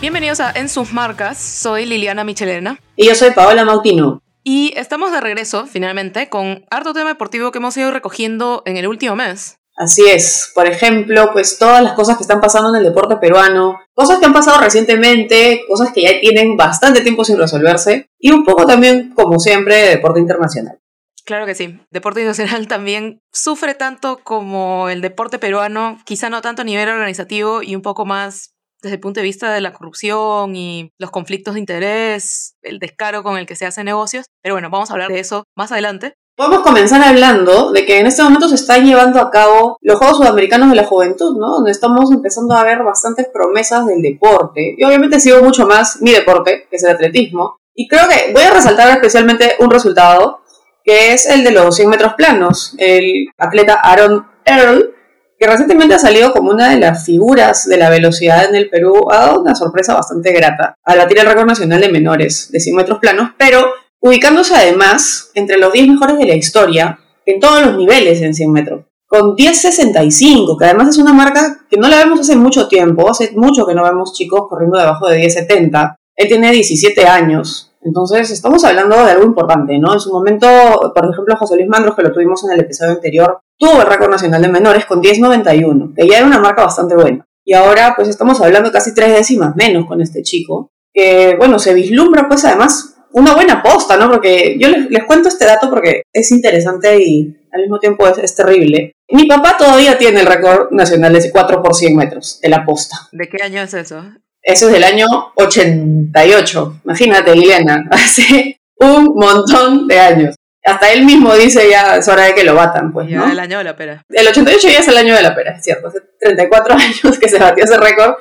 Bienvenidos a En sus marcas, soy Liliana Michelena. Y yo soy Paola Mautino. Y estamos de regreso, finalmente, con harto tema deportivo que hemos ido recogiendo en el último mes. Así es, por ejemplo, pues todas las cosas que están pasando en el deporte peruano, cosas que han pasado recientemente, cosas que ya tienen bastante tiempo sin resolverse, y un poco también, como siempre, de deporte internacional. Claro que sí. Deporte internacional también sufre tanto como el deporte peruano, quizá no tanto a nivel organizativo y un poco más desde el punto de vista de la corrupción y los conflictos de interés, el descaro con el que se hacen negocios. Pero bueno, vamos a hablar de eso más adelante. Podemos comenzar hablando de que en este momento se están llevando a cabo los Juegos Sudamericanos de la Juventud, ¿no? Donde estamos empezando a ver bastantes promesas del deporte. Y obviamente sigo mucho más mi deporte, que es el atletismo. Y creo que voy a resaltar especialmente un resultado, que es el de los 100 metros planos. El atleta Aaron Earl que recientemente ha salido como una de las figuras de la velocidad en el Perú, ha dado una sorpresa bastante grata al batir el récord nacional de menores de 100 metros planos, pero ubicándose además entre los 10 mejores de la historia en todos los niveles en 100 metros. Con 10.65, que además es una marca que no la vemos hace mucho tiempo, hace mucho que no vemos chicos corriendo debajo de 10.70. Él tiene 17 años, entonces estamos hablando de algo importante, ¿no? En su momento, por ejemplo, José Luis Mandros, que lo tuvimos en el episodio anterior, tuvo el récord nacional de menores con 10.91, que ya era una marca bastante buena. Y ahora pues estamos hablando casi tres décimas menos con este chico, que bueno, se vislumbra pues además una buena aposta, ¿no? Porque yo les, cuento este dato porque es interesante y al mismo tiempo es, terrible. Mi papá todavía tiene el récord nacional de 4 por 100 metros de la posta. ¿De qué año es eso? Eso es del año 88. Imagínate, Elena, hace un montón de años hasta él mismo dice ya es hora de que lo batan, pues, ¿no? Ya el año de la pera. El 88 ya es el año de la pera, es cierto. Hace 34 años que se batió ese récord.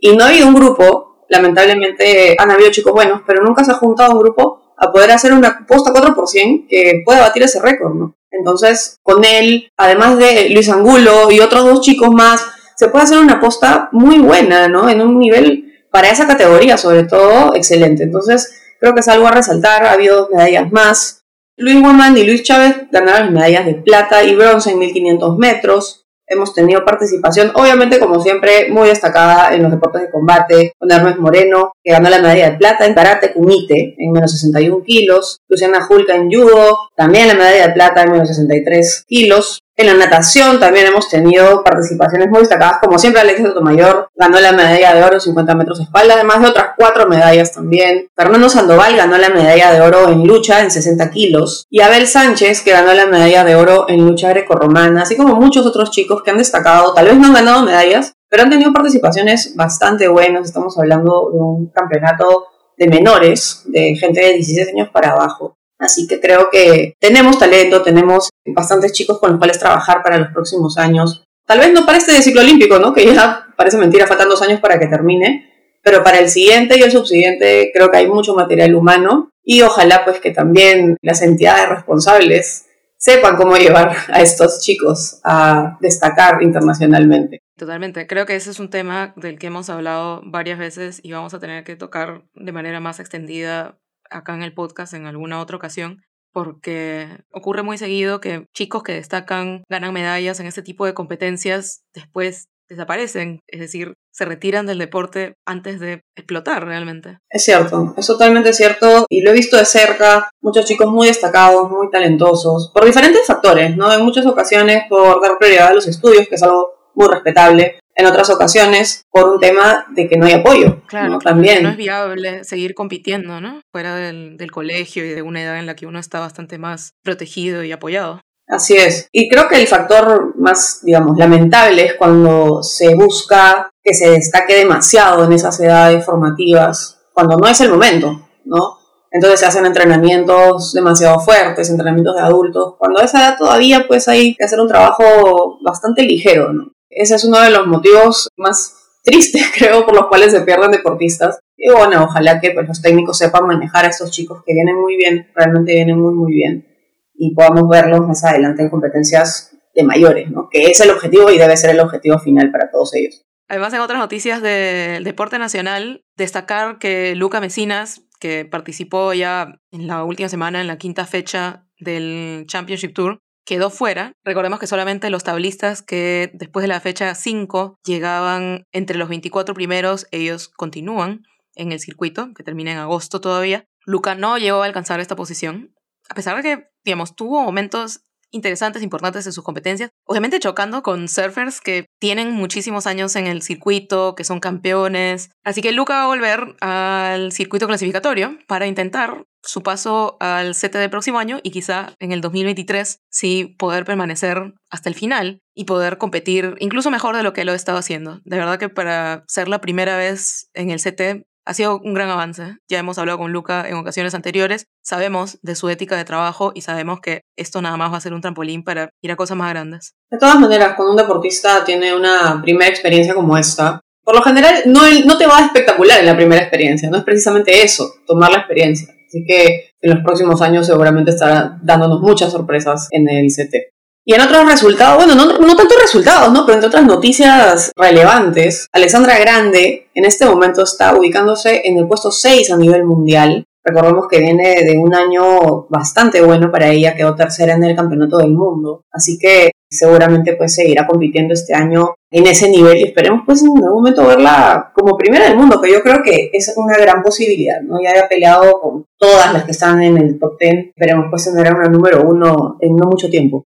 Y no ha habido un grupo, lamentablemente han habido chicos buenos, pero nunca se ha juntado un grupo a poder hacer una posta 4% que pueda batir ese récord, ¿no? Entonces, con él, además de Luis Angulo y otros dos chicos más, se puede hacer una posta muy buena, ¿no? En un nivel para esa categoría, sobre todo, excelente. Entonces, creo que es algo a resaltar. Ha habido dos medallas más. Luis Guamán y Luis Chávez ganaron medallas de plata y bronce en 1500 metros. Hemos tenido participación, obviamente, como siempre, muy destacada en los deportes de combate, con Hermes Moreno, que ganó la medalla de plata en karate kumite en menos 61 kilos, Luciana Julka en judo, también la medalla de plata en menos 63 kilos, en la natación también hemos tenido participaciones muy destacadas, como siempre Alexis Sotomayor ganó la medalla de oro 50 metros de espalda, además de otras cuatro medallas también. Fernando Sandoval ganó la medalla de oro en lucha en 60 kilos y Abel Sánchez que ganó la medalla de oro en lucha grecorromana, así como muchos otros chicos que han destacado, tal vez no han ganado medallas, pero han tenido participaciones bastante buenas. Estamos hablando de un campeonato de menores, de gente de 16 años para abajo. Así que creo que tenemos talento, tenemos bastantes chicos con los cuales trabajar para los próximos años. Tal vez no para este ciclo olímpico, ¿no? Que ya parece mentira, faltan dos años para que termine. Pero para el siguiente y el subsiguiente creo que hay mucho material humano y ojalá pues que también las entidades responsables sepan cómo llevar a estos chicos a destacar internacionalmente. Totalmente, creo que ese es un tema del que hemos hablado varias veces y vamos a tener que tocar de manera más extendida acá en el podcast en alguna otra ocasión, porque ocurre muy seguido que chicos que destacan, ganan medallas en este tipo de competencias, después desaparecen, es decir, se retiran del deporte antes de explotar realmente. Es cierto, es totalmente cierto y lo he visto de cerca, muchos chicos muy destacados, muy talentosos, por diferentes factores, ¿no? En muchas ocasiones por dar prioridad a los estudios, que es algo muy respetable, en otras ocasiones por un tema de que no hay apoyo. Claro, también. No es viable seguir compitiendo, ¿no? Fuera del, del, colegio y de una edad en la que uno está bastante más protegido y apoyado. Así es. Y creo que el factor más, digamos, lamentable es cuando se busca que se destaque demasiado en esas edades formativas, cuando no es el momento, ¿no? Entonces se hacen entrenamientos demasiado fuertes, entrenamientos de adultos, cuando a esa edad todavía pues hay que hacer un trabajo bastante ligero, ¿no? Ese es uno de los motivos más tristes, creo, por los cuales se pierden deportistas. Y bueno, ojalá que pues, los técnicos sepan manejar a estos chicos que vienen muy bien, realmente vienen muy, muy bien, y podamos verlos más adelante en competencias de mayores, ¿no? Que es el objetivo y debe ser el objetivo final para todos ellos. Además, en otras noticias del deporte nacional, destacar que Luca Mesinas, que participó ya en la última semana, en la quinta fecha del Championship Tour, quedó fuera. Recordemos que solamente los tablistas que después de la fecha 5 llegaban entre los 24 primeros, ellos continúan en el circuito, que termina en agosto todavía. Luca no llegó a alcanzar esta posición, a pesar de que, digamos, tuvo momentos interesantes, importantes en sus competencias. Obviamente chocando con surfers que tienen muchísimos años en el circuito, que son campeones. Así que Luca va a volver al circuito clasificatorio para intentar su paso al CT del próximo año y quizá en el 2023 sí poder permanecer hasta el final y poder competir incluso mejor de lo que lo he estado haciendo. De verdad que para ser la primera vez en el CT ha sido un gran avance. Ya hemos hablado con Luca en ocasiones anteriores, sabemos de su ética de trabajo y sabemos que esto nada más va a ser un trampolín para ir a cosas más grandes. De todas maneras, cuando un deportista tiene una primera experiencia como esta, por lo general no, te va espectacular en la primera experiencia, no es precisamente eso, tomar la experiencia. Así que en los próximos años seguramente estará dándonos muchas sorpresas en el CT. Y en otros resultados, bueno, no, no resultados, ¿no? Pero entre otras noticias relevantes, Alexandra Grande en este momento está ubicándose en el puesto 6 a nivel mundial. Recordemos que viene de un año bastante bueno para ella, quedó tercera en el campeonato del mundo. Así que seguramente pues seguirá compitiendo este año en ese nivel y esperemos pues en algún momento verla como primera del mundo, que yo creo que es una gran posibilidad, ¿no? Ya haya peleado con todas las que están en el top 10, esperemos pues tener una número uno en no mucho tiempo.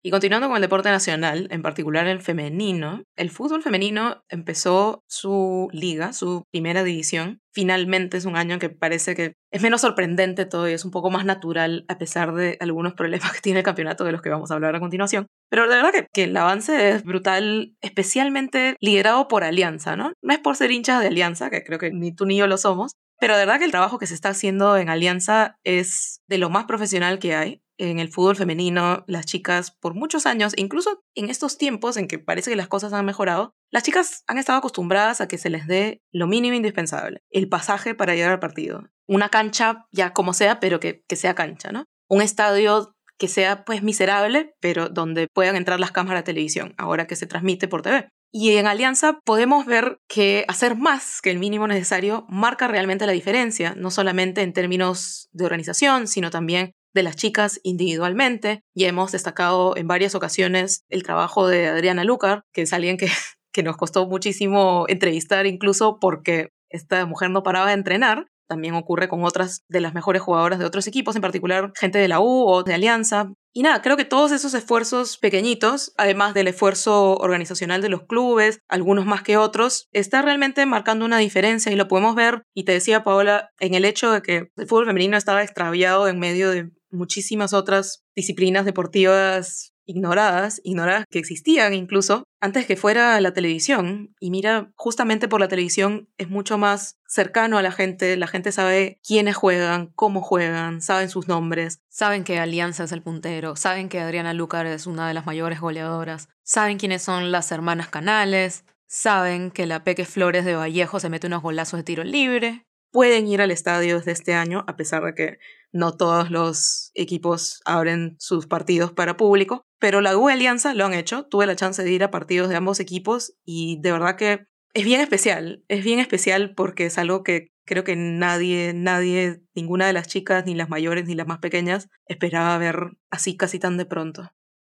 Y continuando con el deporte nacional, en particular el femenino, el fútbol femenino empezó su liga, su primera división. Finalmente es un año que parece que es menos sorprendente todo y es un poco más natural a pesar de algunos problemas que tiene el campeonato de los que vamos a hablar a continuación. Pero de verdad que, que el avance es brutal, especialmente liderado por Alianza, ¿no? No es por ser hinchas de Alianza, que creo que ni tú ni yo lo somos, pero de verdad que el trabajo que se está haciendo en Alianza es de lo más profesional que hay en el fútbol femenino, las chicas por muchos años, incluso en estos tiempos en que parece que las cosas han mejorado, las chicas han estado acostumbradas a que se les dé lo mínimo indispensable, el pasaje para llegar al partido. Una cancha, ya como sea, pero que, que sea cancha, ¿no? Un estadio que sea pues miserable, pero donde puedan entrar las cámaras de televisión, ahora que se transmite por TV. Y en Alianza podemos ver que hacer más que el mínimo necesario marca realmente la diferencia, no solamente en términos de organización, sino también de las chicas individualmente. Y hemos destacado en varias ocasiones el trabajo de Adriana Lucar, que es alguien que, que nos costó muchísimo entrevistar incluso porque esta mujer no paraba de entrenar. También ocurre con otras de las mejores jugadoras de otros equipos, en particular gente de la U o de Alianza. Y nada, creo que todos esos esfuerzos pequeñitos, además del esfuerzo organizacional de los clubes, algunos más que otros, está realmente marcando una diferencia y lo podemos ver, y te decía Paola, en el hecho de que el fútbol femenino estaba extraviado en medio de muchísimas otras disciplinas deportivas ignoradas, ignoradas que existían incluso antes que fuera la televisión. Y mira, justamente por la televisión es mucho más cercano a la gente, la gente sabe quiénes juegan, cómo juegan, saben sus nombres, saben que Alianza es el puntero, saben que Adriana Lucar es una de las mayores goleadoras, saben quiénes son las hermanas Canales, saben que la Peque Flores de Vallejo se mete unos golazos de tiro libre, pueden ir al estadio desde este año, a pesar de que no todos los equipos abren sus partidos para público, pero la U Alianza lo han hecho. Tuve la chance de ir a partidos de ambos equipos y de verdad que es bien especial. Es bien especial porque es algo que creo que nadie, nadie, ninguna de las chicas, ni las mayores, ni las más pequeñas, esperaba ver así casi tan de pronto.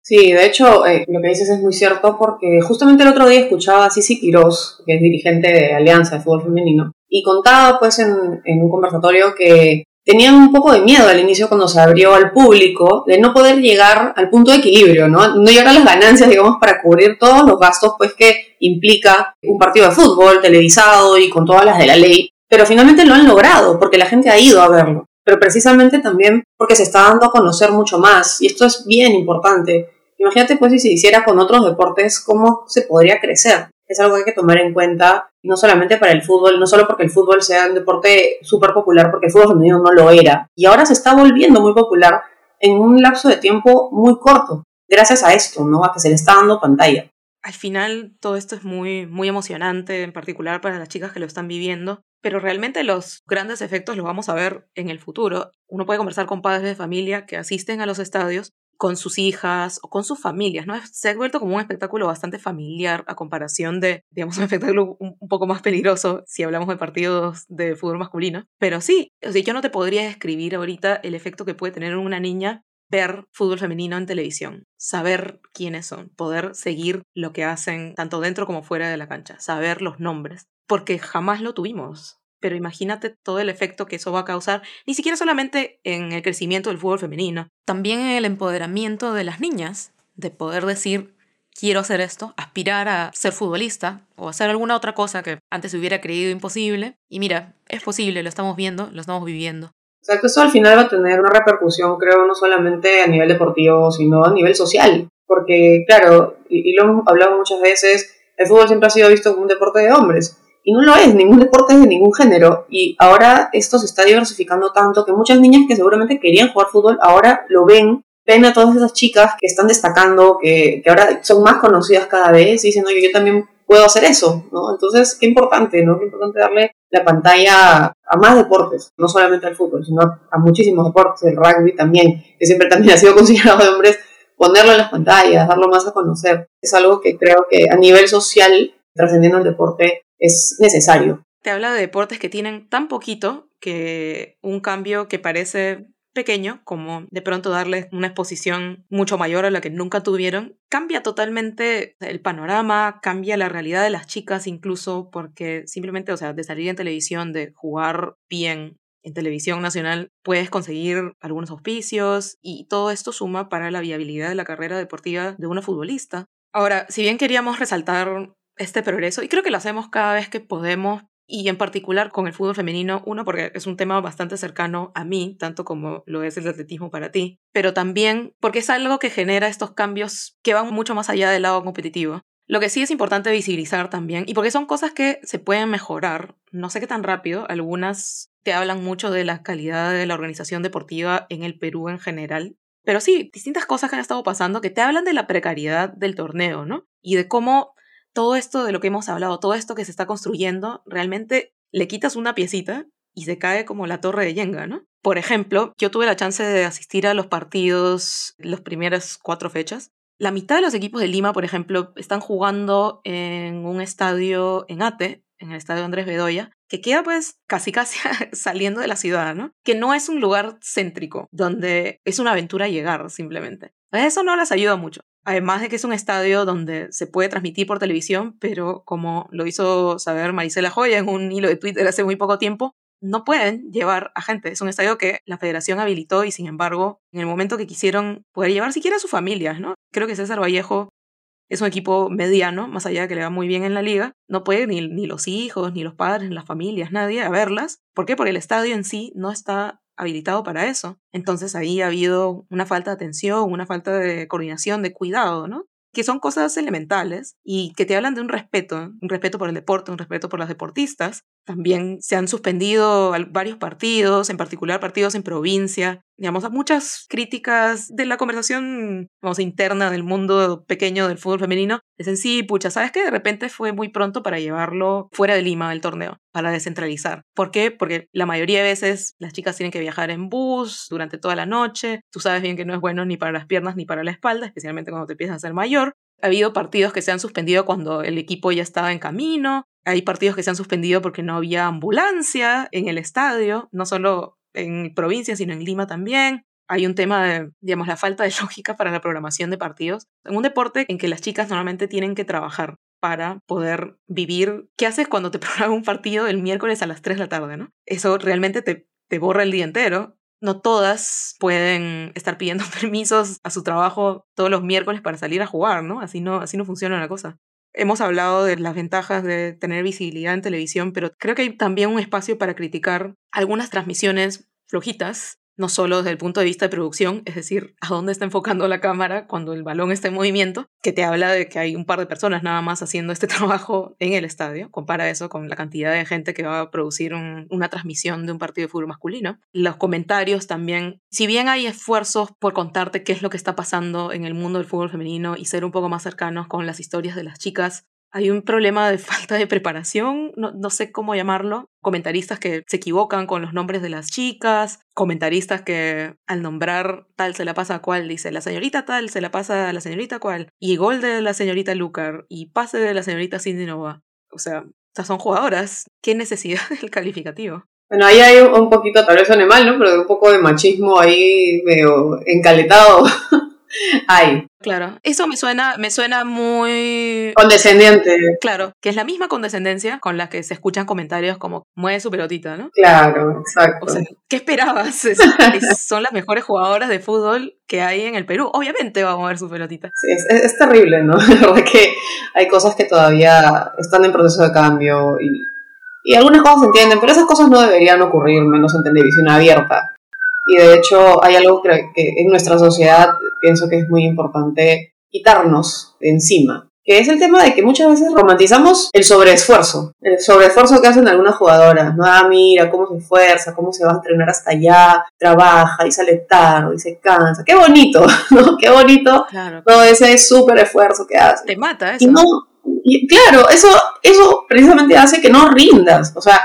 Sí, de hecho, eh, lo que dices es muy cierto porque justamente el otro día escuchaba a Cici Quirós, que es dirigente de Alianza de Fútbol Femenino, y contaba pues en, en un conversatorio que tenían un poco de miedo al inicio cuando se abrió al público de no poder llegar al punto de equilibrio, ¿no? No llegar a las ganancias, digamos, para cubrir todos los gastos pues que implica un partido de fútbol televisado y con todas las de la ley, pero finalmente lo han logrado porque la gente ha ido a verlo, pero precisamente también porque se está dando a conocer mucho más y esto es bien importante. Imagínate pues si se hiciera con otros deportes, cómo se podría crecer es algo que hay que tomar en cuenta, no solamente para el fútbol, no solo porque el fútbol sea un deporte súper popular, porque el fútbol femenino no lo era, y ahora se está volviendo muy popular en un lapso de tiempo muy corto, gracias a esto, ¿no? A que se le está dando pantalla. Al final todo esto es muy, muy emocionante, en particular para las chicas que lo están viviendo, pero realmente los grandes efectos los vamos a ver en el futuro. Uno puede conversar con padres de familia que asisten a los estadios con sus hijas o con sus familias, ¿no? Se ha vuelto como un espectáculo bastante familiar a comparación de, digamos, un espectáculo un, poco más peligroso si hablamos de partidos de fútbol masculino. Pero sí, o yo no te podría describir ahorita el efecto que puede tener una niña ver fútbol femenino en televisión, saber quiénes son, poder seguir lo que hacen tanto dentro como fuera de la cancha, saber los nombres, porque jamás lo tuvimos. Pero imagínate todo el efecto que eso va a causar, ni siquiera solamente en el crecimiento del fútbol femenino, también en el empoderamiento de las niñas, de poder decir, quiero hacer esto, aspirar a ser futbolista o hacer alguna otra cosa que antes hubiera creído imposible. Y mira, es posible, lo estamos viendo, lo estamos viviendo. O sea, que eso al final va a tener una repercusión, creo, no solamente a nivel deportivo, sino a nivel social. Porque, claro, y, lo hemos hablado muchas veces, el fútbol siempre ha sido visto como un deporte de hombres. Y no lo es, ningún deporte es de ningún género. Y ahora esto se está diversificando tanto que muchas niñas que seguramente querían jugar fútbol ahora lo ven ven a todas esas chicas que están destacando, que, que ahora son más conocidas cada vez y dicen, oye, yo también puedo hacer eso, ¿no? Entonces, qué importante, ¿no? Qué importante darle la pantalla a más deportes, no solamente al fútbol, sino a muchísimos deportes, el rugby también, que siempre también ha sido considerado de hombres, ponerlo en las pantallas, darlo más a conocer, es algo que creo que a nivel social, trascendiendo el deporte, es necesario. Te habla de deportes que tienen tan poquito que un cambio que parece pequeño, como de pronto darles una exposición mucho mayor a la que nunca tuvieron, cambia totalmente el panorama, cambia la realidad de las chicas incluso, porque simplemente, o sea, de salir en televisión, de jugar bien en televisión nacional, puedes conseguir algunos auspicios y todo esto suma para la viabilidad de la carrera deportiva de una futbolista. Ahora, si bien queríamos resaltar este progreso, y creo que lo hacemos cada vez que podemos y en particular con el fútbol femenino, uno, porque es un tema bastante cercano a mí, tanto como lo es el atletismo para ti, pero también porque es algo que genera estos cambios que van mucho más allá del lado competitivo. Lo que sí es importante visibilizar también, y porque son cosas que se pueden mejorar, no sé qué tan rápido, algunas te hablan mucho de la calidad de la organización deportiva en el Perú en general, pero sí, distintas cosas que han estado pasando que te hablan de la precariedad del torneo, ¿no? Y de cómo todo esto de lo que hemos hablado, todo esto que se está construyendo, realmente le quitas una piecita y se cae como la torre de Yenga, ¿no? Por ejemplo, yo tuve la chance de asistir a los partidos las primeras cuatro fechas. La mitad de los equipos de Lima, por ejemplo, están jugando en un estadio en Ate, en el estadio Andrés Bedoya, que queda pues casi casi saliendo de la ciudad, ¿no? Que no es un lugar céntrico, donde es una aventura llegar simplemente. Eso no les ayuda mucho. Además de que es un estadio donde se puede transmitir por televisión, pero como lo hizo saber Marisela Joya en un hilo de Twitter hace muy poco tiempo, no pueden llevar a gente. Es un estadio que la federación habilitó y sin embargo, en el momento que quisieron poder llevar siquiera a sus familias, ¿no? Creo que César Vallejo es un equipo mediano, más allá de que le va muy bien en la liga, no puede ni, ni los hijos, ni los padres, ni las familias, nadie a verlas. ¿Por qué? Porque el estadio en sí no está habilitado para eso. Entonces ahí ha habido una falta de atención, una falta de coordinación, de cuidado, ¿no? Que son cosas elementales y que te hablan de un respeto, un respeto por el deporte, un respeto por las deportistas. También se han suspendido varios partidos, en particular partidos en provincia, digamos, muchas críticas de la conversación, vamos, interna del mundo pequeño del fútbol femenino. Dicen, sí, pucha, ¿sabes que De repente fue muy pronto para llevarlo fuera de Lima, el torneo, para descentralizar. ¿Por qué? Porque la mayoría de veces las chicas tienen que viajar en bus durante toda la noche. Tú sabes bien que no es bueno ni para las piernas ni para la espalda, especialmente cuando te empiezas a ser mayor. Ha habido partidos que se han suspendido cuando el equipo ya estaba en camino. Hay partidos que se han suspendido porque no había ambulancia en el estadio, no solo en provincias, sino en Lima también. Hay un tema de, digamos, la falta de lógica para la programación de partidos. En un deporte en que las chicas normalmente tienen que trabajar para poder vivir. ¿Qué haces cuando te programas un partido el miércoles a las 3 de la tarde, no? Eso realmente te, te borra el día entero. No todas pueden estar pidiendo permisos a su trabajo todos los miércoles para salir a jugar, ¿no? Así no, así no funciona la cosa. Hemos hablado de las ventajas de tener visibilidad en televisión, pero creo que hay también un espacio para criticar algunas transmisiones flojitas no solo desde el punto de vista de producción, es decir, a dónde está enfocando la cámara cuando el balón está en movimiento, que te habla de que hay un par de personas nada más haciendo este trabajo en el estadio. Compara eso con la cantidad de gente que va a producir una transmisión de un partido de fútbol masculino. Los comentarios también, si bien hay esfuerzos por contarte qué es lo que está pasando en el mundo del fútbol femenino y ser un poco más cercanos con las historias de las chicas, hay un problema de falta de preparación, no, sé cómo llamarlo. Comentaristas que se equivocan con los nombres de las chicas, comentaristas que al nombrar tal se la pasa a cual, dice la señorita tal se la pasa a la señorita cual, y gol de la señorita Lucar, y pase de la señorita Cindy Nova. O sea, estas son jugadoras. ¿Qué necesidad del calificativo? Bueno, ahí hay un poquito, tal vez suene ¿no? Pero un poco de machismo ahí medio encaletado. hay. Claro, eso me suena, me suena muy... Condescendiente. Claro, que es la misma condescendencia con la que se escuchan comentarios como mueve su pelotita, ¿no? Claro, exacto. O sea, ¿qué esperabas? son las mejores jugadoras de fútbol que hay en el Perú. Obviamente va a mover su pelotita. Sí, es, es terrible, ¿no? La verdad que hay cosas que todavía están en proceso de cambio y y algunas cosas se entienden, pero esas cosas no deberían ocurrir, menos en televisión abierta. Y de hecho hay algo que, en nuestra sociedad pienso que es muy importante quitarnos de encima, que es el tema de que muchas veces romantizamos el sobreesfuerzo, el sobreesfuerzo que hacen algunas jugadoras, ¿no? Ah, mira cómo se esfuerza, cómo se va a entrenar hasta allá, trabaja y sale tarde y se cansa, qué bonito, ¿no? Qué bonito todo ese súper esfuerzo que hace. Te mata eso. Y no, y claro, eso, eso precisamente hace que no rindas. O sea,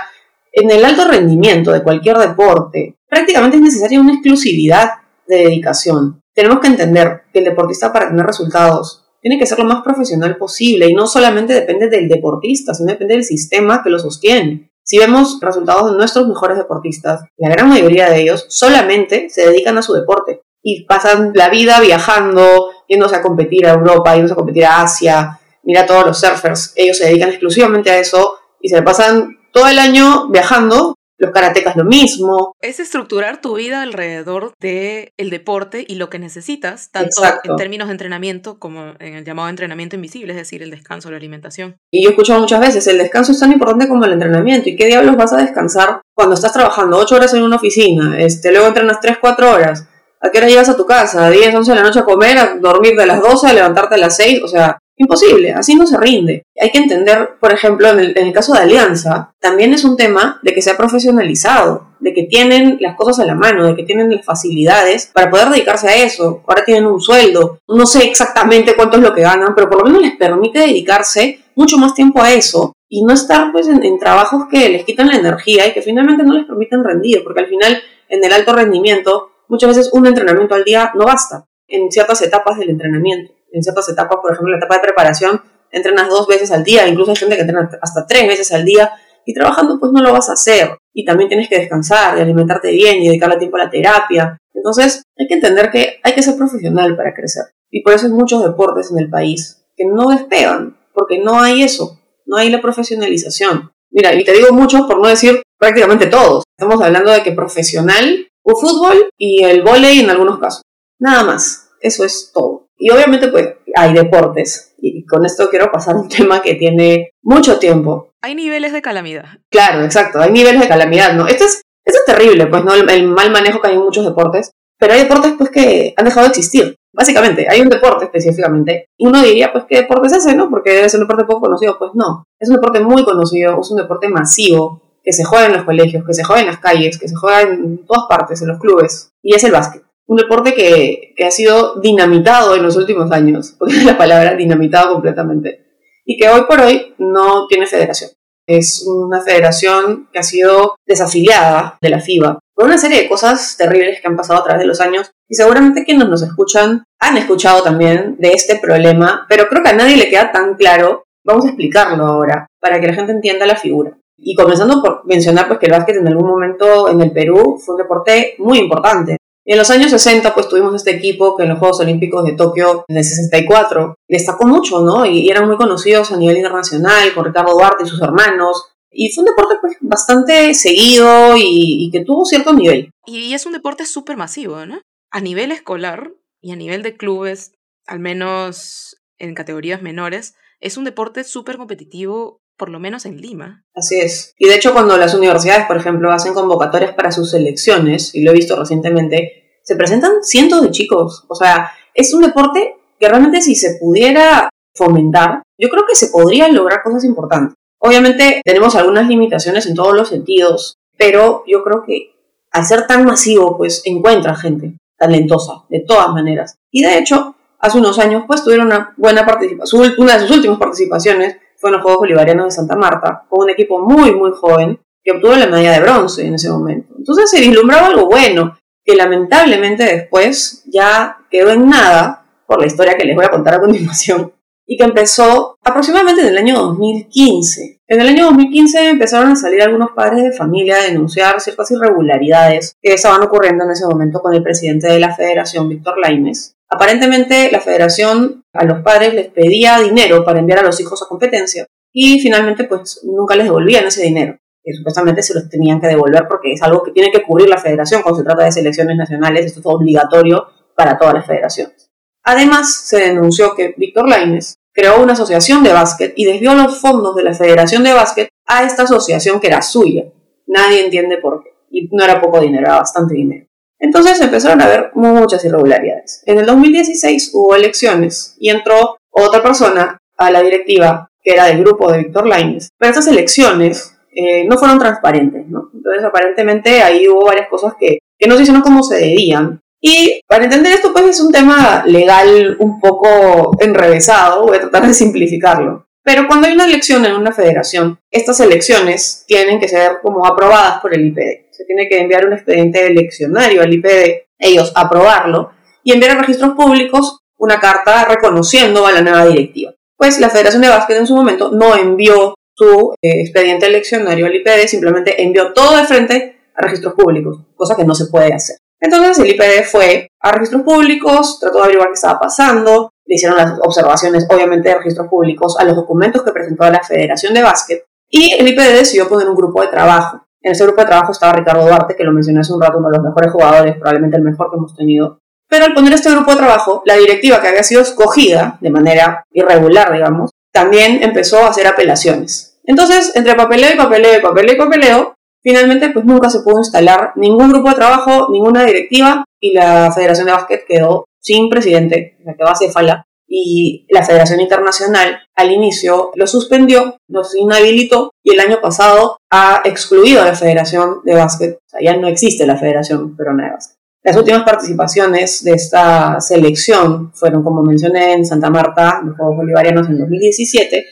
en el alto rendimiento de cualquier deporte, prácticamente es necesaria una exclusividad de dedicación. Tenemos que entender que el deportista para tener resultados tiene que ser lo más profesional posible y no solamente depende del deportista, sino depende del sistema que lo sostiene. Si vemos resultados de nuestros mejores deportistas, la gran mayoría de ellos solamente se dedican a su deporte y pasan la vida viajando, yéndose a competir a Europa, yéndose a competir a Asia, mira todos los surfers, ellos se dedican exclusivamente a eso y se pasan todo el año viajando. Los karatecas lo mismo. Es estructurar tu vida alrededor del el deporte y lo que necesitas, tanto en términos de entrenamiento como en el llamado entrenamiento invisible, es decir, el descanso, la alimentación. Y yo he escuchado muchas veces, el descanso es tan importante como el entrenamiento. ¿Y qué diablos vas a descansar cuando estás trabajando 8 horas en una oficina? Este, luego entrenas 3, 4 horas. ¿A qué hora llegas a tu casa? ¿A 10, 11 de la noche a comer? ¿A dormir de las 12? ¿A levantarte a las 6? O sea, Imposible, así no se rinde. Hay que entender, por ejemplo, en el, caso de Alianza, también es un tema de que se ha profesionalizado, de que tienen las cosas a la mano, de que tienen las facilidades para poder dedicarse a eso. Ahora tienen un sueldo, no sé exactamente cuánto es lo que ganan, pero por lo menos les permite dedicarse mucho más tiempo a eso y no estar pues en, en trabajos que les quitan la energía y que finalmente no les permiten rendir, porque al final en el alto rendimiento muchas veces un entrenamiento al día no basta en ciertas etapas del entrenamiento en ciertas etapas, por ejemplo, la etapa de preparación, entrenas dos veces al día, incluso hay gente que entrena hasta tres veces al día, y trabajando pues no lo vas a hacer. Y también tienes que descansar, y alimentarte bien, y dedicarle tiempo a la terapia. Entonces, hay que entender que hay que ser profesional para crecer. Y por eso hay muchos deportes en el país que no despegan, porque no hay eso, no hay la profesionalización. Mira, y te digo muchos por no decir prácticamente todos. Estamos hablando de que profesional, un fútbol y el vóley en algunos casos. Nada más. Eso es todo. Y obviamente pues hay deportes. Y con esto quiero pasar un tema que tiene mucho tiempo. Hay niveles de calamidad. Claro, exacto. Hay niveles de calamidad, ¿no? Esto es, esto es terrible, pues, ¿no? El, mal manejo que hay en muchos deportes. Pero hay deportes, pues, que han dejado de existir. Básicamente, hay un deporte específicamente. Uno diría, pues, ¿qué deporte es ese, no? Porque debe ser un deporte poco conocido. Pues no. Es un deporte muy conocido, es un deporte masivo, que se juega en los colegios, que se juega en las calles, que se juega en todas partes, en los clubes. Y es el básquet un deporte que, ha sido dinamitado en los últimos años, porque la palabra dinamitado completamente, y que hoy por hoy no tiene federación. Es una federación que ha sido desafiliada de la FIBA por una serie de cosas terribles que han pasado a través de los años y seguramente quienes nos escuchan han escuchado también de este problema, pero creo que a nadie le queda tan claro. Vamos a explicarlo ahora para que la gente entienda la figura. Y comenzando por mencionar pues, que el básquet en algún momento en el Perú fue un deporte muy importante. En los años 60, pues tuvimos este equipo que en los Juegos Olímpicos de Tokio en el 64 destacó mucho, ¿no? Y, eran muy conocidos a nivel internacional, con Ricardo Duarte y sus hermanos. Y fue un deporte pues, bastante seguido y, y que tuvo cierto nivel. Y es un deporte súper masivo, ¿no? A nivel escolar y a nivel de clubes, al menos en categorías menores, es un deporte súper competitivo por lo menos en Lima. Así es. Y de hecho cuando las universidades, por ejemplo, hacen convocatorias para sus selecciones, y lo he visto recientemente, se presentan cientos de chicos. O sea, es un deporte que realmente si se pudiera fomentar, yo creo que se podrían lograr cosas importantes. Obviamente tenemos algunas limitaciones en todos los sentidos, pero yo creo que al ser tan masivo, pues encuentra gente talentosa, de todas maneras. Y de hecho, hace unos años, pues tuvieron una buena participación, una de sus últimas participaciones fue en los Juegos Bolivarianos de Santa Marta, con un equipo muy, muy joven que obtuvo la medalla de bronce en ese momento. Entonces se vislumbraba algo bueno, que lamentablemente después ya quedó en nada por la historia que les voy a contar a continuación. y que empezó aproximadamente en el año 2015. En el año 2015 empezaron a salir algunos padres de familia a denunciar ciertas irregularidades que estaban ocurriendo en ese momento con el presidente de la federación, Víctor Laimes. Aparentemente la federación a los padres les pedía dinero para enviar a los hijos a competencia y finalmente pues nunca les devolvían ese dinero. Que supuestamente se los tenían que devolver porque es algo que tiene que cubrir la federación cuando se trata de selecciones nacionales, esto es obligatorio para todas las federaciones. Además, se denunció que Víctor Laines creó una asociación de básquet y desvió los fondos de la Federación de Básquet a esta asociación que era suya. Nadie entiende por qué. Y no era poco dinero, era bastante dinero. Entonces empezaron a haber muchas irregularidades. En el 2016 hubo elecciones y entró otra persona a la directiva que era del grupo de Víctor Laines. Pero esas elecciones eh, no fueron transparentes, ¿no? Entonces aparentemente ahí hubo varias cosas que, que no se hicieron como se debían y para entender esto, pues es un tema legal un poco enrevesado, voy a tratar de simplificarlo. Pero cuando hay una elección en una federación, estas elecciones tienen que ser como aprobadas por el IPD. Se tiene que enviar un expediente eleccionario al IPD, ellos aprobarlo y enviar a registros públicos una carta reconociendo a la nueva directiva. Pues la Federación de Básquet en su momento no envió su eh, expediente eleccionario al IPD, simplemente envió todo de frente a registros públicos, cosa que no se puede hacer. Entonces el IPD fue a registros públicos, trató de averiguar qué estaba pasando, le hicieron las observaciones, obviamente, de registros públicos a los documentos que presentó la Federación de Básquet y el IPD decidió poner un grupo de trabajo. En ese grupo de trabajo estaba Ricardo Duarte, que lo mencioné hace un rato, uno de los mejores jugadores, probablemente el mejor que hemos tenido. Pero al poner este grupo de trabajo, la directiva que había sido escogida de manera irregular, digamos, también empezó a hacer apelaciones. Entonces, entre papeleo y papeleo y papeleo y papeleo, Finalmente, pues nunca se pudo instalar ningún grupo de trabajo, ninguna directiva y la Federación de Básquet quedó sin presidente, o sea, quedó acéfala. Y la Federación Internacional al inicio lo suspendió, lo inhabilitó y el año pasado ha excluido a la Federación de Básquet. O sea, ya no existe la Federación Peruana de Básquet. Las últimas participaciones de esta selección fueron, como mencioné, en Santa Marta, los Juegos Bolivarianos en 2017,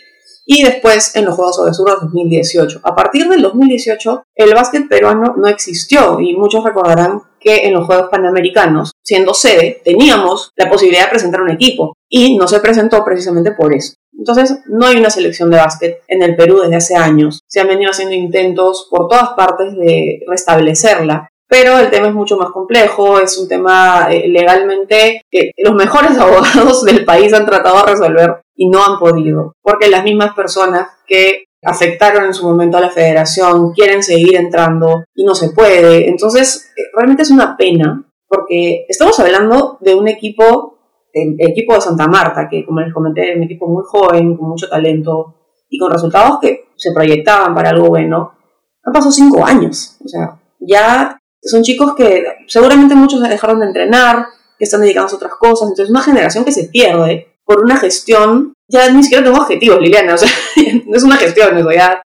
y después en los Juegos Sur 2018. A partir del 2018, el básquet peruano no existió y muchos recordarán que en los Juegos Panamericanos, siendo sede, teníamos la posibilidad de presentar un equipo y no se presentó precisamente por eso. Entonces, no hay una selección de básquet en el Perú desde hace años. Se han venido haciendo intentos por todas partes de restablecerla, pero el tema es mucho más complejo, es un tema eh, legalmente que los mejores abogados del país han tratado de resolver y no han podido, porque las mismas personas que afectaron en su momento a la federación quieren seguir entrando y no se puede. Entonces, eh, realmente es una pena, porque estamos hablando de un equipo, el equipo de Santa Marta, que como les comenté, es un equipo muy joven, con mucho talento y con resultados que se proyectaban para algo bueno. Han pasado cinco años, o sea, ya son chicos que seguramente muchos dejaron de entrenar, que están dedicados a otras cosas, entonces una generación que se pierde por una gestión, ya ni siquiera tengo objetivos, Liliana, o sea, no es una gestión,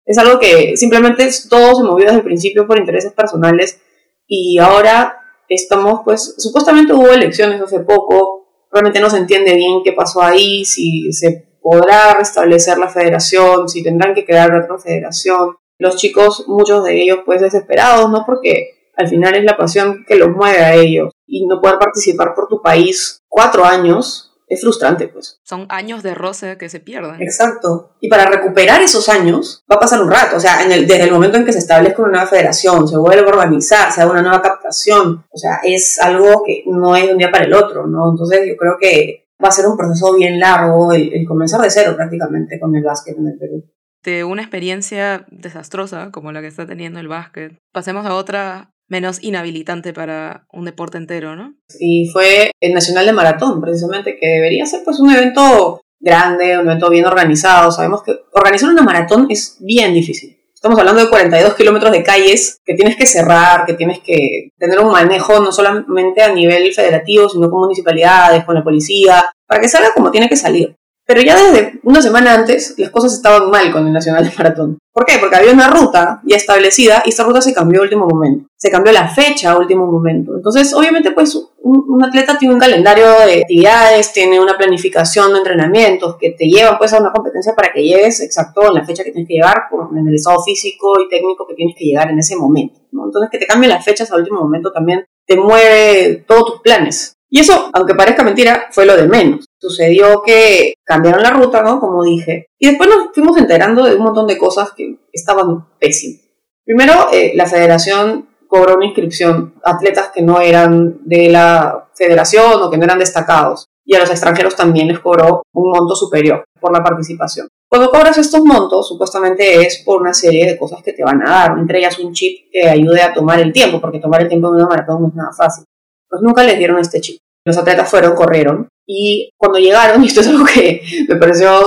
es algo que simplemente todo se movió desde el principio por intereses personales y ahora estamos, pues, supuestamente hubo elecciones hace poco, realmente no se entiende bien qué pasó ahí, si se podrá restablecer la federación, si tendrán que crear otra federación. Los chicos, muchos de ellos, pues, desesperados, ¿no? Porque al final es la pasión que los mueve a ellos y no poder participar por tu país cuatro años es frustrante, pues. Son años de roce que se pierden. Exacto. Y para recuperar esos años va a pasar un rato. O sea, en el, desde el momento en que se establezca una nueva federación, se vuelve a organizar, se haga una nueva captación. O sea, es algo que no es de un día para el otro, ¿no? Entonces yo creo que va a ser un proceso bien largo el, el comenzar de cero prácticamente con el básquet en el Perú. De una experiencia desastrosa como la que está teniendo el básquet, pasemos a otra menos inhabilitante para un deporte entero, ¿no? Y fue el Nacional de Maratón, precisamente, que debería ser pues un evento grande, un evento bien organizado. Sabemos que organizar una maratón es bien difícil. Estamos hablando de 42 kilómetros de calles que tienes que cerrar, que tienes que tener un manejo no solamente a nivel federativo, sino con municipalidades, con la policía, para que salga como tiene que salir. Pero ya desde una semana antes las cosas estaban mal con el Nacional de Maratón. ¿Por qué? Porque había una ruta ya establecida y esta ruta se cambió a último momento. Se cambió la fecha a último momento. Entonces, obviamente, pues un, atleta tiene un calendario de actividades, tiene una planificación de entrenamientos que te llevan pues a una competencia para que llegues exacto en la fecha que tienes que llegar, en el estado físico y técnico que tienes que llegar en ese momento. Entonces, que te cambien las fechas a último momento también te mueve todos tus planes. Y eso, aunque parezca mentira, fue lo de menos. Sucedió que cambiaron la ruta, ¿no? Como dije. Y después nos fuimos enterando de un montón de cosas que estaban pésimas. Primero, eh, la federación cobró una inscripción a atletas que no eran de la federación o que no eran destacados. Y a los extranjeros también les cobró un monto superior por la participación. Cuando cobras estos montos, supuestamente es por una serie de cosas que te van a dar, entre ellas un chip que ayude a tomar el tiempo, porque tomar el tiempo en una maratón no es nada fácil. Pues nunca les dieron este chip. Los atletas fueron, corrieron, y cuando llegaron, y esto es algo que me pareció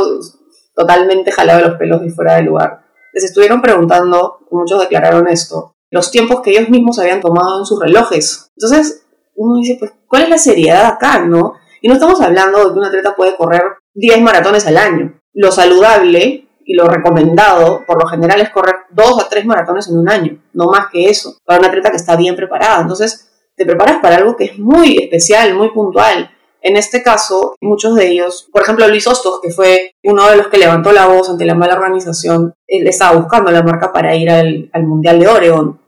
totalmente jalado de los pelos y fuera de lugar, les estuvieron preguntando, muchos declararon esto, los tiempos que ellos mismos habían tomado en sus relojes. Entonces, uno dice, pues, ¿cuál es la seriedad acá, no? Y no estamos hablando de que un atleta puede correr 10 maratones al año. Lo saludable y lo recomendado, por lo general, es correr 2 a 3 maratones en un año, no más que eso, para un atleta que está bien preparado. Entonces, te preparas para algo que es muy especial, muy puntual. En este caso, muchos de ellos, por ejemplo Luis Hostos, que fue uno de los que levantó la voz ante la mala organización, él estaba buscando la marca para ir al, al Mundial de Oregon.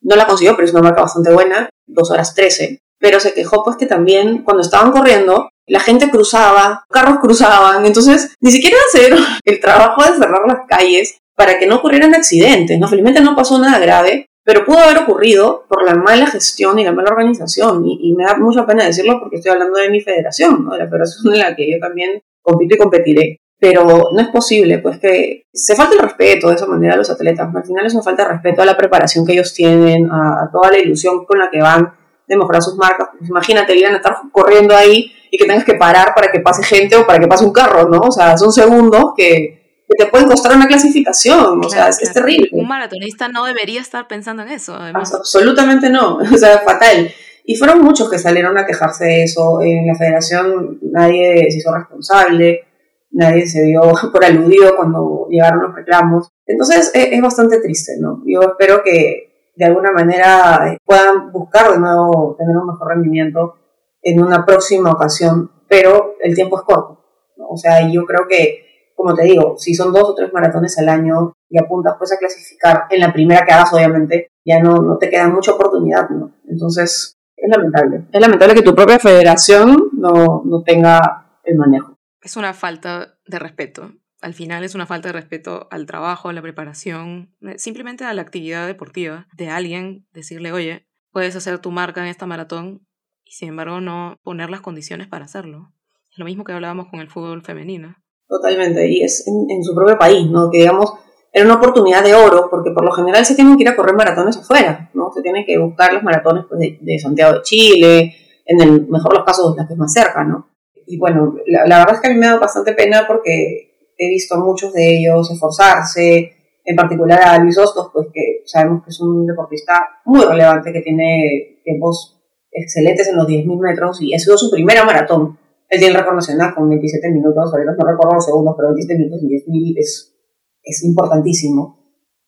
No la consiguió, pero es una marca bastante buena, 2 horas 13. Pero se quejó pues que también cuando estaban corriendo, la gente cruzaba, carros cruzaban, entonces ni siquiera hacer el trabajo de cerrar las calles para que no ocurrieran accidentes, ¿no? Felizmente no pasó nada grave, pero pudo haber ocurrido por la mala gestión y la mala organización. Y, me da mucha pena decirlo porque estoy hablando de mi federación, ¿no? de la federación en la que yo también compito y competiré. Pero no es posible, pues que se falta el respeto de esa manera a los atletas. Al final es una falta de respeto a la preparación que ellos tienen, a, toda la ilusión con la que van de mejorar sus marcas. Pues imagínate, ir a estar corriendo ahí y que tengas que parar para que pase gente o para que pase un carro, ¿no? O sea, son segundos que te pueden costar una clasificación, o sea, es, terrible. Un maratonista no debería estar pensando en eso. Además. Absolutamente no, o sea, fatal. Y fueron muchos que salieron a quejarse de eso. En la federación nadie se hizo responsable, nadie se dio por aludido cuando llegaron los reclamos. Entonces es, es bastante triste, ¿no? Yo espero que de alguna manera puedan buscar de nuevo tener un mejor rendimiento en una próxima ocasión, pero el tiempo es corto. ¿no? O sea, yo creo que como te digo, si son dos o tres maratones al año y apuntas pues a clasificar en la primera que hagas, obviamente, ya no, no te queda mucha oportunidad, ¿no? Entonces, es lamentable. Es lamentable que tu propia federación no, no tenga el manejo. Es una falta de respeto. Al final es una falta de respeto al trabajo, a la preparación, eh, simplemente a la actividad deportiva de alguien, decirle, oye, puedes hacer tu marca en esta maratón y sin embargo no poner las condiciones para hacerlo. Es lo mismo que hablábamos con el fútbol femenino. Totalmente, y es en, su propio país, ¿no? Que digamos, era una oportunidad de oro, porque por lo general se tienen que ir a correr maratones afuera, ¿no? Se tienen que buscar los maratones pues, de, Santiago de Chile, en el mejor de los casos, la que es más cerca, ¿no? Y bueno, la, verdad es que a mí me da bastante pena porque he visto a muchos de ellos esforzarse, en particular a Luis Hostos, pues que sabemos que es un deportista muy relevante, que tiene tiempos excelentes en los 10.000 metros y ha sido su primera maratón. Tiene el récord nacional con 27 minutos, ahorita no recuerdo los segundos, pero 27 minutos y 10.000 es, es importantísimo.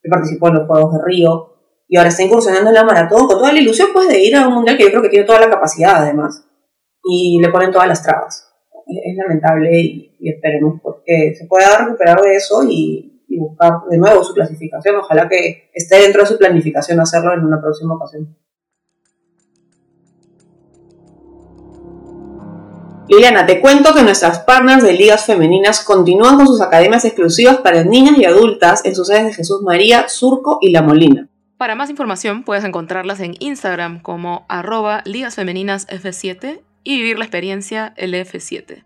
Él participó en los Juegos de Río y ahora está incursionando en la maratón con toda la ilusión pues, de ir a un mundial que yo creo que tiene toda la capacidad además. Y le ponen todas las trabas. Es, lamentable y, esperemos porque se pueda recuperar de eso y, y buscar de nuevo su clasificación. Ojalá que esté dentro de su planificación hacerlo en una próxima ocasión. Liliana, te cuento que nuestras partners de ligas femeninas continúan con sus academias exclusivas para niñas y adultas en sus sedes de Jesús María, Surco y La Molina. Para más información puedes encontrarlas en Instagram como arroba ligasfemeninasf7 y vivir la experiencia LF7.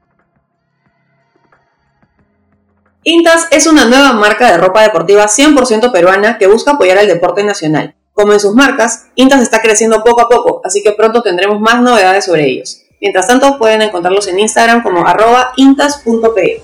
Intas es una nueva marca de ropa deportiva 100% peruana que busca apoyar al deporte nacional. Como en sus marcas, Intas está creciendo poco a poco, así que pronto tendremos más novedades sobre ellos. Mientras tanto, pueden encontrarlos en Instagram como arroba intas.pe.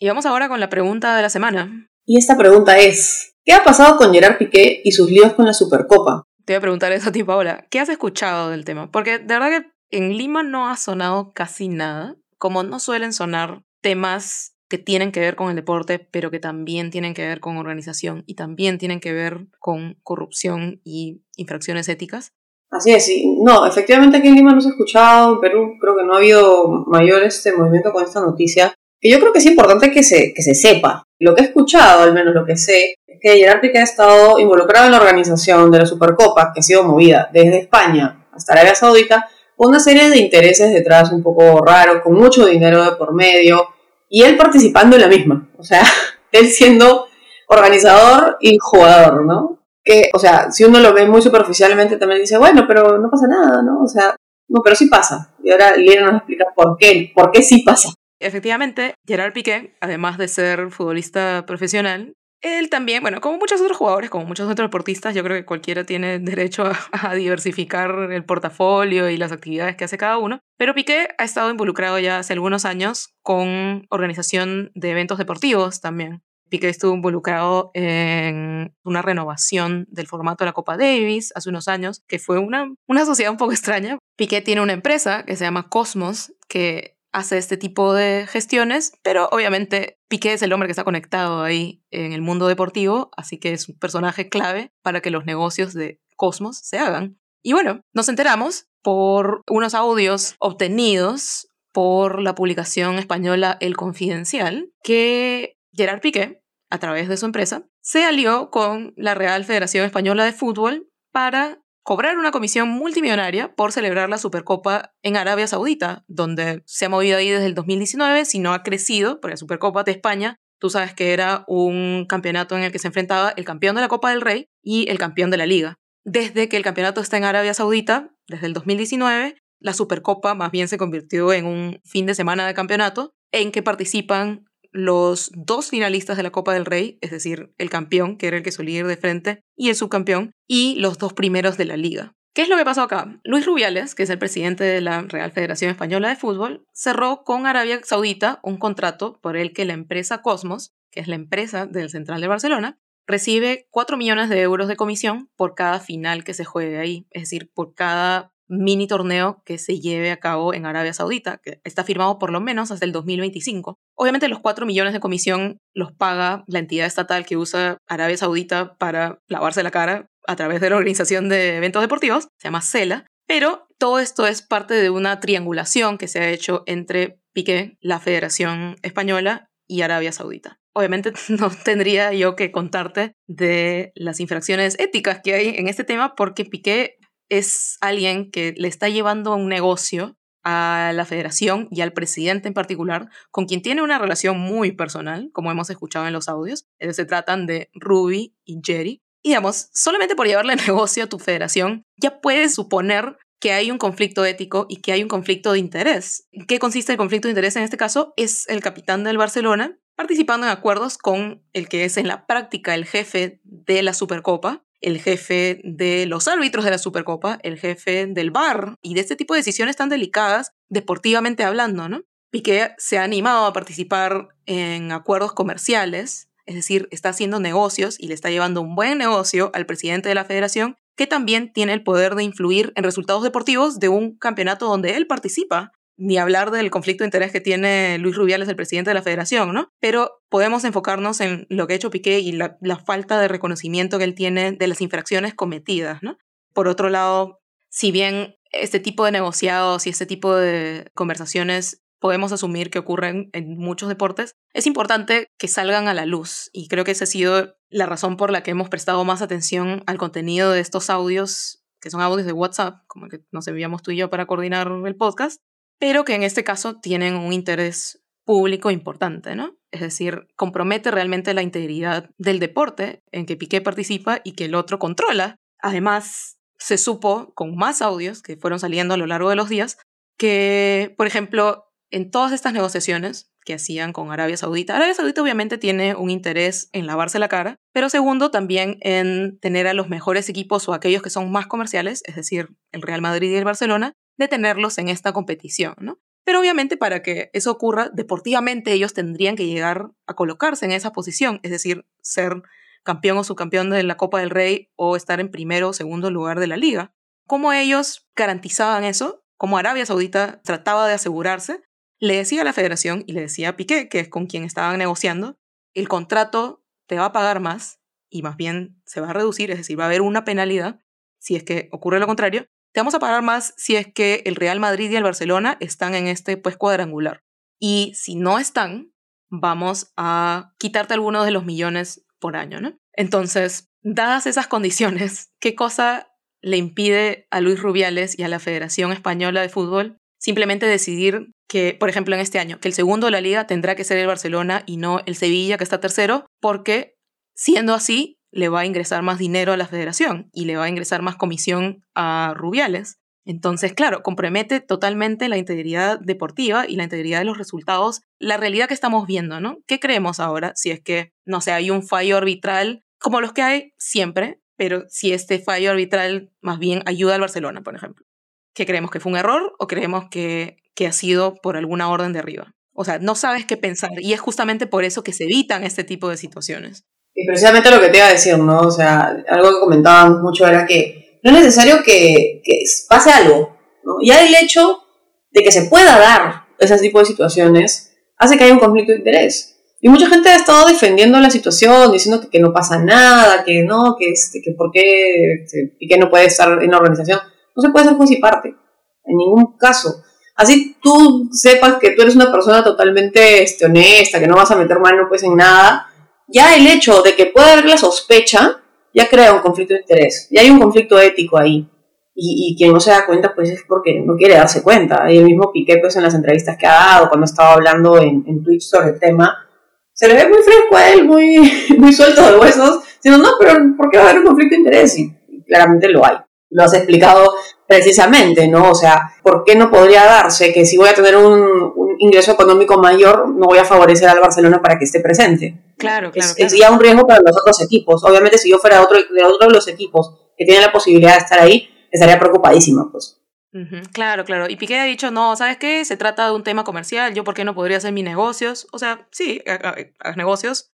Y vamos ahora con la pregunta de la semana. Y esta pregunta es, ¿qué ha pasado con Gerard Piqué y sus líos con la Supercopa? Te voy a preguntar eso a ti, Paola. ¿Qué has escuchado del tema? Porque de verdad que en Lima no ha sonado casi nada, como no suelen sonar temas que tienen que ver con el deporte, pero que también tienen que ver con organización y también tienen que ver con corrupción y infracciones éticas. Así es, sí. No, efectivamente aquí en Lima no se ha escuchado, en Perú creo que no ha habido mayor este movimiento con esta noticia, que yo creo que es importante que se, que se sepa. Lo que he escuchado, al menos lo que sé, es que Gerard ha estado involucrado en la organización de la Supercopa, que ha sido movida desde España hasta Arabia Saudita, una serie de intereses detrás un poco raros, con mucho dinero de por medio, y él participando en la misma. O sea, él siendo organizador y jugador, ¿no? Que, o sea, si uno lo ve muy superficialmente, también dice, bueno, pero no pasa nada, ¿no? O sea, no, pero sí pasa. Y ahora Lina nos explica por qué, por qué sí pasa. Efectivamente, Gerard Piqué, además de ser futbolista profesional, él también, bueno, como muchos otros jugadores, como muchos otros deportistas, yo creo que cualquiera tiene derecho a, a, diversificar el portafolio y las actividades que hace cada uno. Pero Piqué ha estado involucrado ya hace algunos años con organización de eventos deportivos también. Piqué estuvo involucrado en una renovación del formato de la Copa Davis hace unos años, que fue una, una sociedad un poco extraña. Piqué tiene una empresa que se llama Cosmos, que hace este tipo de gestiones, pero obviamente Piqué es el hombre que está conectado ahí en el mundo deportivo, así que es un personaje clave para que los negocios de Cosmos se hagan. Y bueno, nos enteramos por unos audios obtenidos por la publicación española El Confidencial que Gerard Piqué, a través de su empresa, se alió con la Real Federación Española de Fútbol para cobrar una comisión multimillonaria por celebrar la Supercopa en Arabia Saudita, donde se ha movido ahí desde el 2019, si no ha crecido, porque la Supercopa de España, tú sabes que era un campeonato en el que se enfrentaba el campeón de la Copa del Rey y el campeón de la Liga. Desde que el campeonato está en Arabia Saudita, desde el 2019, la Supercopa más bien se convirtió en un fin de semana de campeonato en que participan los dos finalistas de la Copa del Rey, es decir, el campeón, que era el que solía ir de frente, y el subcampeón, y los dos primeros de la liga. ¿Qué es lo que pasó acá? Luis Rubiales, que es el presidente de la Real Federación Española de Fútbol, cerró con Arabia Saudita un contrato por el que la empresa Cosmos, que es la empresa del Central de Barcelona, recibe 4 millones de euros de comisión por cada final que se juegue ahí, es decir, por cada mini torneo que se lleve a cabo en Arabia Saudita, que está firmado por lo menos hasta el 2025. Obviamente los 4 millones de comisión los paga la entidad estatal que usa Arabia Saudita para lavarse la cara a través de la organización de eventos deportivos, se llama CELA, pero todo esto es parte de una triangulación que se ha hecho entre Piqué, la Federación Española y Arabia Saudita. Obviamente no tendría yo que contarte de las infracciones éticas que hay en este tema porque Piqué es alguien que le está llevando un negocio a la federación y al presidente en particular, con quien tiene una relación muy personal, como hemos escuchado en los audios. Se tratan de Ruby y Jerry. Y digamos, solamente por llevarle negocio a tu federación, ya puedes suponer que hay un conflicto ético y que hay un conflicto de interés. ¿Qué consiste el conflicto de interés en este caso? Es el capitán del Barcelona participando en acuerdos con el que es en la práctica el jefe de la Supercopa, el jefe de los árbitros de la Supercopa, el jefe del bar y de este tipo de decisiones tan delicadas, deportivamente hablando, ¿no? Piqué se ha animado a participar en acuerdos comerciales, es decir, está haciendo negocios y le está llevando un buen negocio al presidente de la federación, que también tiene el poder de influir en resultados deportivos de un campeonato donde él participa ni hablar del conflicto de interés que tiene Luis Rubiales, el presidente de la federación, ¿no? Pero podemos enfocarnos en lo que ha hecho Piqué y la, falta de reconocimiento que él tiene de las infracciones cometidas, ¿no? Por otro lado, si bien este tipo de negociados y este tipo de conversaciones podemos asumir que ocurren en muchos deportes, es importante que salgan a la luz. Y creo que esa ha sido la razón por la que hemos prestado más atención al contenido de estos audios, que son audios de WhatsApp, como el que nos enviamos tú y yo para coordinar el podcast, pero que en este caso tienen un interés público importante, ¿no? Es decir, compromete realmente la integridad del deporte en que Piqué participa y que el otro controla. Además, se supo con más audios que fueron saliendo a lo largo de los días que, por ejemplo, en todas estas negociaciones que hacían con Arabia Saudita, Arabia Saudita obviamente tiene un interés en lavarse la cara, pero segundo también en tener a los mejores equipos o aquellos que son más comerciales, es decir, el Real Madrid y el Barcelona, de tenerlos en esta competición, ¿no? Pero obviamente para que eso ocurra, deportivamente ellos tendrían que llegar a colocarse en esa posición, es decir, ser campeón o subcampeón de la Copa del Rey o estar en primero o segundo lugar de la liga. ¿Cómo ellos garantizaban eso? ¿Cómo Arabia Saudita trataba de asegurarse? Le decía a la federación y le decía a Piqué, que es con quien estaban negociando, el contrato te va a pagar más y más bien se va a reducir, es decir, va a haber una penalidad si es que ocurre lo contrario, te vamos a pagar más si es que el Real Madrid y el Barcelona están en este pues cuadrangular. Y si no están, vamos a quitarte algunos de los millones por año, ¿no? Entonces, dadas esas condiciones, ¿qué cosa le impide a Luis Rubiales y a la Federación Española de Fútbol simplemente decidir que, por ejemplo, en este año, que el segundo de la liga tendrá que ser el Barcelona y no el Sevilla, que está tercero, porque siendo así, le va a ingresar más dinero a la federación y le va a ingresar más comisión a Rubiales. Entonces, claro, compromete totalmente la integridad deportiva y la integridad de los resultados, la realidad que estamos viendo, ¿no? ¿Qué creemos ahora si es que, no sé, hay un fallo arbitral, como los que hay siempre, pero si este fallo arbitral más bien ayuda al Barcelona, por ejemplo? ¿Qué creemos que fue un error o creemos que, ha sido por alguna orden de arriba? O sea, no sabes qué pensar y es justamente por eso que se evitan este tipo de situaciones. Y precisamente lo que te iba a decir, ¿no? O sea, algo que comentábamos mucho era que no es necesario que, que pase algo, ¿no? Ya el hecho de que se pueda dar ese tipo de situaciones hace que haya un conflicto de interés. Y mucha gente ha estado defendiendo la situación, diciendo que, que no pasa nada, que no, que, este, que por qué, este, y que no puede estar en la organización. No se puede ser juez y parte, en ningún caso. Así tú sepas que tú eres una persona totalmente este, honesta, que no vas a meter mano pues en nada, ya el hecho de que pueda haber la sospecha ya crea un conflicto de interés, ya hay un conflicto ético ahí. Y, quien no se da cuenta, pues es porque no quiere darse cuenta. Y el mismo Piqué, pues en las entrevistas que ha dado, cuando estaba hablando en, en Twitch sobre el tema, se le ve muy fresco a él, muy, muy suelto de huesos, diciendo, no, pero ¿por qué va a haber un conflicto de interés? Y, claramente lo hay. Lo has explicado precisamente, ¿no? O sea, ¿por qué no podría darse que si voy a tener un, un ingreso económico mayor, no voy a favorecer al Barcelona para que esté presente? Claro, claro. Es, ya un riesgo para los otros equipos. Obviamente, si yo fuera otro, de otro de los equipos que tienen la posibilidad de estar ahí, estaría preocupadísima, pues. Claro, claro. Y Piqué ha dicho, no, ¿sabes qué? Se trata de un tema comercial, yo por qué no podría hacer mis negocios. O sea, sí, haz negocios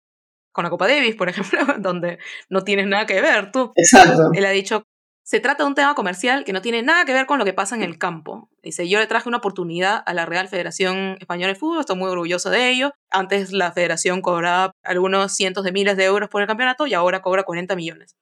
con la Copa Davis, por ejemplo, donde no tienes nada que ver tú. Exacto. Él ha dicho, se trata de un tema comercial que no tiene nada que ver con lo que pasa en el campo. Dice, yo le traje una oportunidad a la Real Federación Española de Fútbol, estoy muy orgulloso de ello. Antes la federación cobraba algunos cientos de miles de euros por el campeonato y ahora cobra 40 millones.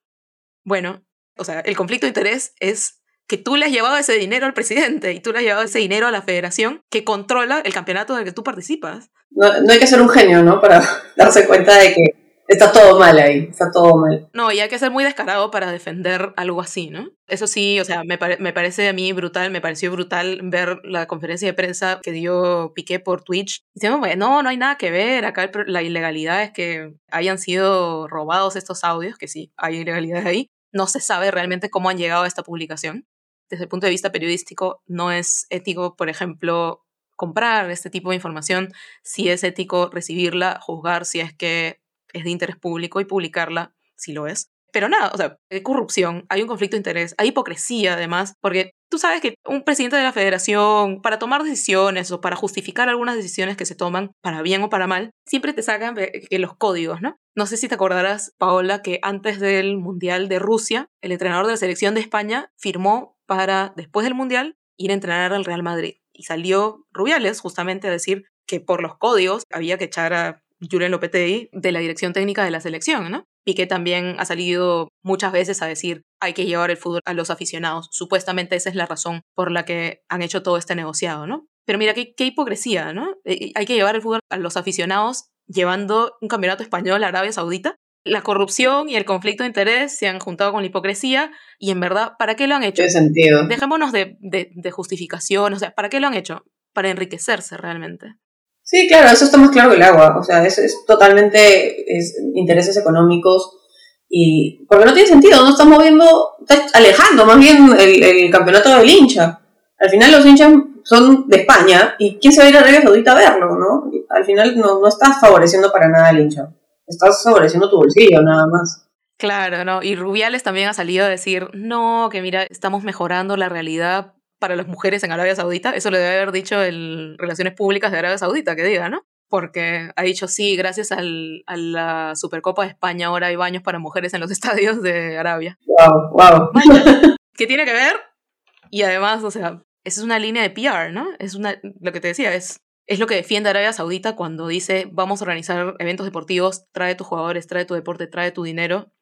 Bueno, o sea, el conflicto de interés es que tú le has llevado ese dinero al presidente y tú le has llevado ese dinero a la federación que controla el campeonato en el que tú participas. No hay que ser un genio, ¿no? Para darse cuenta de que Está todo mal ahí, está todo mal. No, y hay que ser muy descarado para defender algo así, ¿no? Eso sí, o sea, me, me parece a mí brutal, me pareció brutal ver la conferencia de prensa que dio Piqué por Twitch. Diciendo, no, no hay nada que ver, acá la ilegalidad es que hayan sido robados estos audios, que sí, hay ilegalidad ahí. No se sabe realmente cómo han llegado a esta publicación. Desde el punto de vista periodístico, no es ético, por ejemplo, comprar este tipo de información, si es ético recibirla, juzgar si es que es de interés público y publicarla si lo es. Pero nada, o sea, hay corrupción, hay un conflicto de interés, hay hipocresía además, porque tú sabes que un presidente de la federación, para tomar decisiones o para justificar algunas decisiones que se toman, para bien o para mal, siempre te sacan que los códigos, ¿no? No sé si te acordarás, Paola, que antes del Mundial de Rusia, el entrenador de la selección de España firmó para, después del Mundial, ir a entrenar al Real Madrid. Y salió Rubiales justamente a decir que por los códigos había que echar a Julen Lopetegui de la dirección técnica de la selección, ¿no? Piqué también ha salido muchas veces a decir hay que llevar el fútbol a los aficionados. Supuestamente esa es la razón por la que han hecho todo este negociado, ¿no? Pero mira, qué, qué hipocresía, ¿no? Eh, hay que llevar el fútbol a los aficionados llevando un campeonato español a Arabia Saudita. La corrupción y el conflicto de interés se han juntado con la hipocresía y en verdad, ¿para qué lo han hecho? ¿Qué sentido? Dejémonos de, de, de justificación, o sea, ¿para qué lo han hecho? Para enriquecerse realmente. Sí, claro, eso está más claro que el agua. O sea, eso es totalmente intereses económicos y porque no tiene sentido, no está moviendo, está alejando más bien el, campeonato del hincha. Al final los hinchas son de España y quién se va a ir a Arabia Saudita a verlo, ¿no? Al final no, no estás favoreciendo para nada al hincha, estás favoreciendo tu bolsillo nada más. Claro, ¿no? Y Rubiales también ha salido a decir, no, que mira, estamos mejorando la realidad para las mujeres en Arabia Saudita. Eso le debe haber dicho el Relaciones Públicas de Arabia Saudita, que diga, ¿no? Porque ha dicho, sí, gracias al, a la Supercopa de España ahora hay baños para mujeres en los estadios de Arabia. ¡Wow! wow. ¿Qué tiene que ver? Y además, o sea, esa es una línea de PR, ¿no? Es una, lo que te decía, es, es lo que defiende Arabia Saudita cuando dice, vamos a organizar eventos deportivos, trae tus jugadores, trae tu deporte, trae tu dinero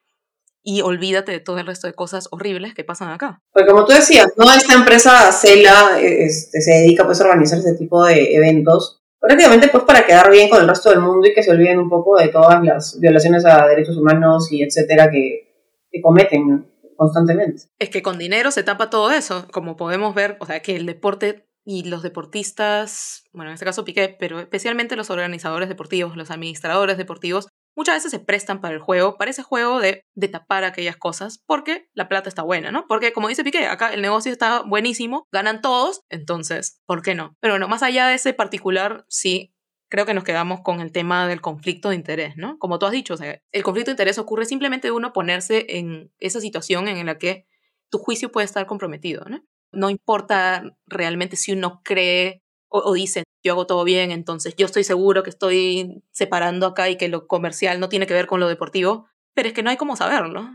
y olvídate de todo el resto de cosas horribles que pasan acá. Pues como tú decías, ¿no? Esta empresa Cela este, se dedica pues a organizar este tipo de eventos, prácticamente pues para quedar bien con el resto del mundo y que se olviden un poco de todas las violaciones a derechos humanos y etcétera que, que cometen. constantemente. Es que con dinero se tapa todo eso, como podemos ver, o sea, que el deporte y los deportistas, bueno, en este caso Piqué, pero especialmente los organizadores deportivos, los administradores deportivos, muchas veces se prestan para el juego, para ese juego de, de tapar aquellas cosas, porque la plata está buena, ¿no? Porque como dice Piqué, acá el negocio está buenísimo, ganan todos, entonces, ¿por qué no? Pero bueno, más allá de ese particular, sí, creo que nos quedamos con el tema del conflicto de interés, ¿no? Como tú has dicho, el conflicto de interés ocurre simplemente de uno ponerse en esa situación en la que tu juicio puede estar comprometido, ¿no? No importa realmente si uno cree o, dice, yo hago todo bien, entonces yo estoy seguro que estoy separando acá y que lo comercial no tiene que ver con lo deportivo, pero es que no hay cómo saberlo.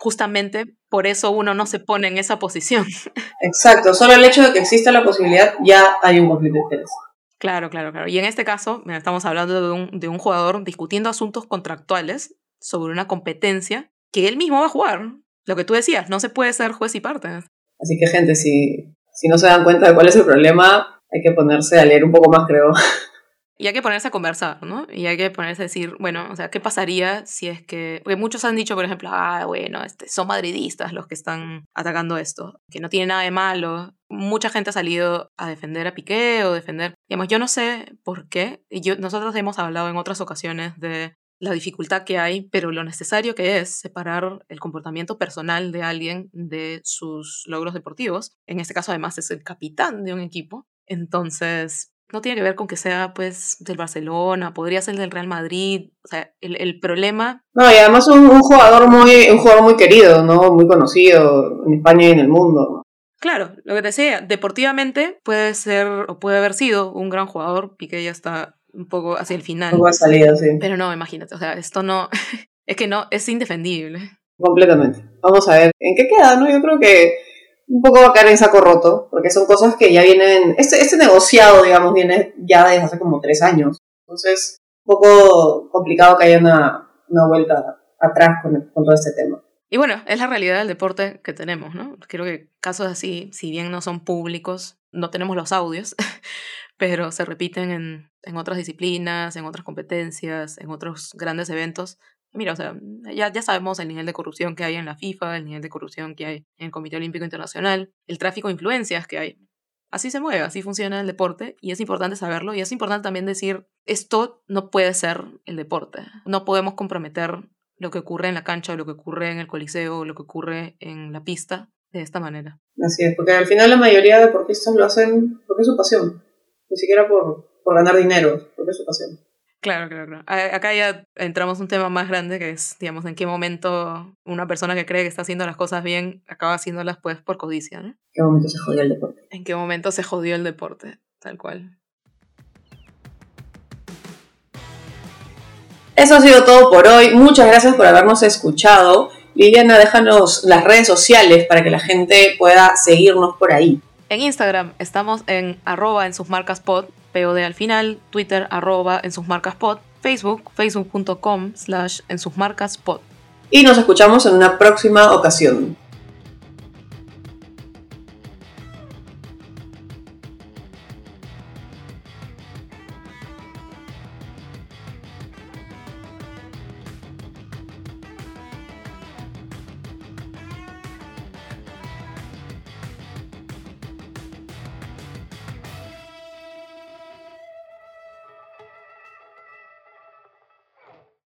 Justamente por eso uno no se pone en esa posición. Exacto, solo el hecho de que exista la posibilidad ya hay un conflicto de interés. Claro, claro, claro. Y en este caso, estamos hablando de un, de un jugador discutiendo asuntos contractuales sobre una competencia que él mismo va a jugar. Lo que tú decías, no se puede ser juez y parte. Así que, gente, si, si no se dan cuenta de cuál es el problema, hay que ponerse a leer un poco más, creo. Y hay que ponerse a conversar, ¿no? Y hay que ponerse a decir, bueno, o sea, ¿qué pasaría si es que... Porque muchos han dicho, por ejemplo, ah, bueno, este, son madridistas los que están atacando esto, que no tiene nada de malo. Mucha gente ha salido a defender a Piqué o defender... Digamos, yo no sé por qué. Y yo, nosotros hemos hablado en otras ocasiones de la dificultad que hay, pero lo necesario que es separar el comportamiento personal de alguien de sus logros deportivos. En este caso, además, es el capitán de un equipo. Entonces, no tiene que ver con que sea pues del Barcelona, podría ser del Real Madrid, o sea, el, el problema... No, y además un, un, jugador muy, un jugador muy querido, ¿no? Muy conocido en España y en el mundo. Claro, lo que te decía, deportivamente puede ser o puede haber sido un gran jugador, Piqué ya está un poco hacia el final. Un poco salida, sí. Pero no, imagínate, o sea, esto no, es que no, es indefendible. Completamente. Vamos a ver, ¿en qué queda, no? Yo creo que un poco va a caer en saco roto, porque son cosas que ya vienen, este, este negociado, digamos, viene ya desde hace como tres años. Entonces, un poco complicado que haya una, una vuelta atrás con, con todo este tema. Y bueno, es la realidad del deporte que tenemos, ¿no? Creo que casos así, si bien no son públicos, no tenemos los audios, pero se repiten en, en otras disciplinas, en otras competencias, en otros grandes eventos. Mira, o sea, ya, ya sabemos el nivel de corrupción que hay en la FIFA, el nivel de corrupción que hay en el Comité Olímpico Internacional, el tráfico de influencias que hay. Así se mueve, así funciona el deporte y es importante saberlo y es importante también decir, esto no puede ser el deporte. No podemos comprometer lo que ocurre en la cancha, lo que ocurre en el coliseo, lo que ocurre en la pista de esta manera. Así es, porque al final la mayoría de deportistas lo hacen porque es su pasión, ni siquiera por, por ganar dinero, porque es su pasión. Claro, claro, claro. Acá ya entramos un tema más grande que es, digamos, en qué momento una persona que cree que está haciendo las cosas bien acaba haciéndolas pues por codicia, ¿no? ¿En qué momento se jodió el deporte? ¿En qué momento se jodió el deporte? Tal cual. Eso ha sido todo por hoy. Muchas gracias por habernos escuchado. Liliana, déjanos las redes sociales para que la gente pueda seguirnos por ahí. En Instagram estamos en arroba en sus marcas pod POD al final, Twitter arroba en sus marcas pod, Facebook, facebook.com slash en sus marcas pod. Y nos escuchamos en una próxima ocasión.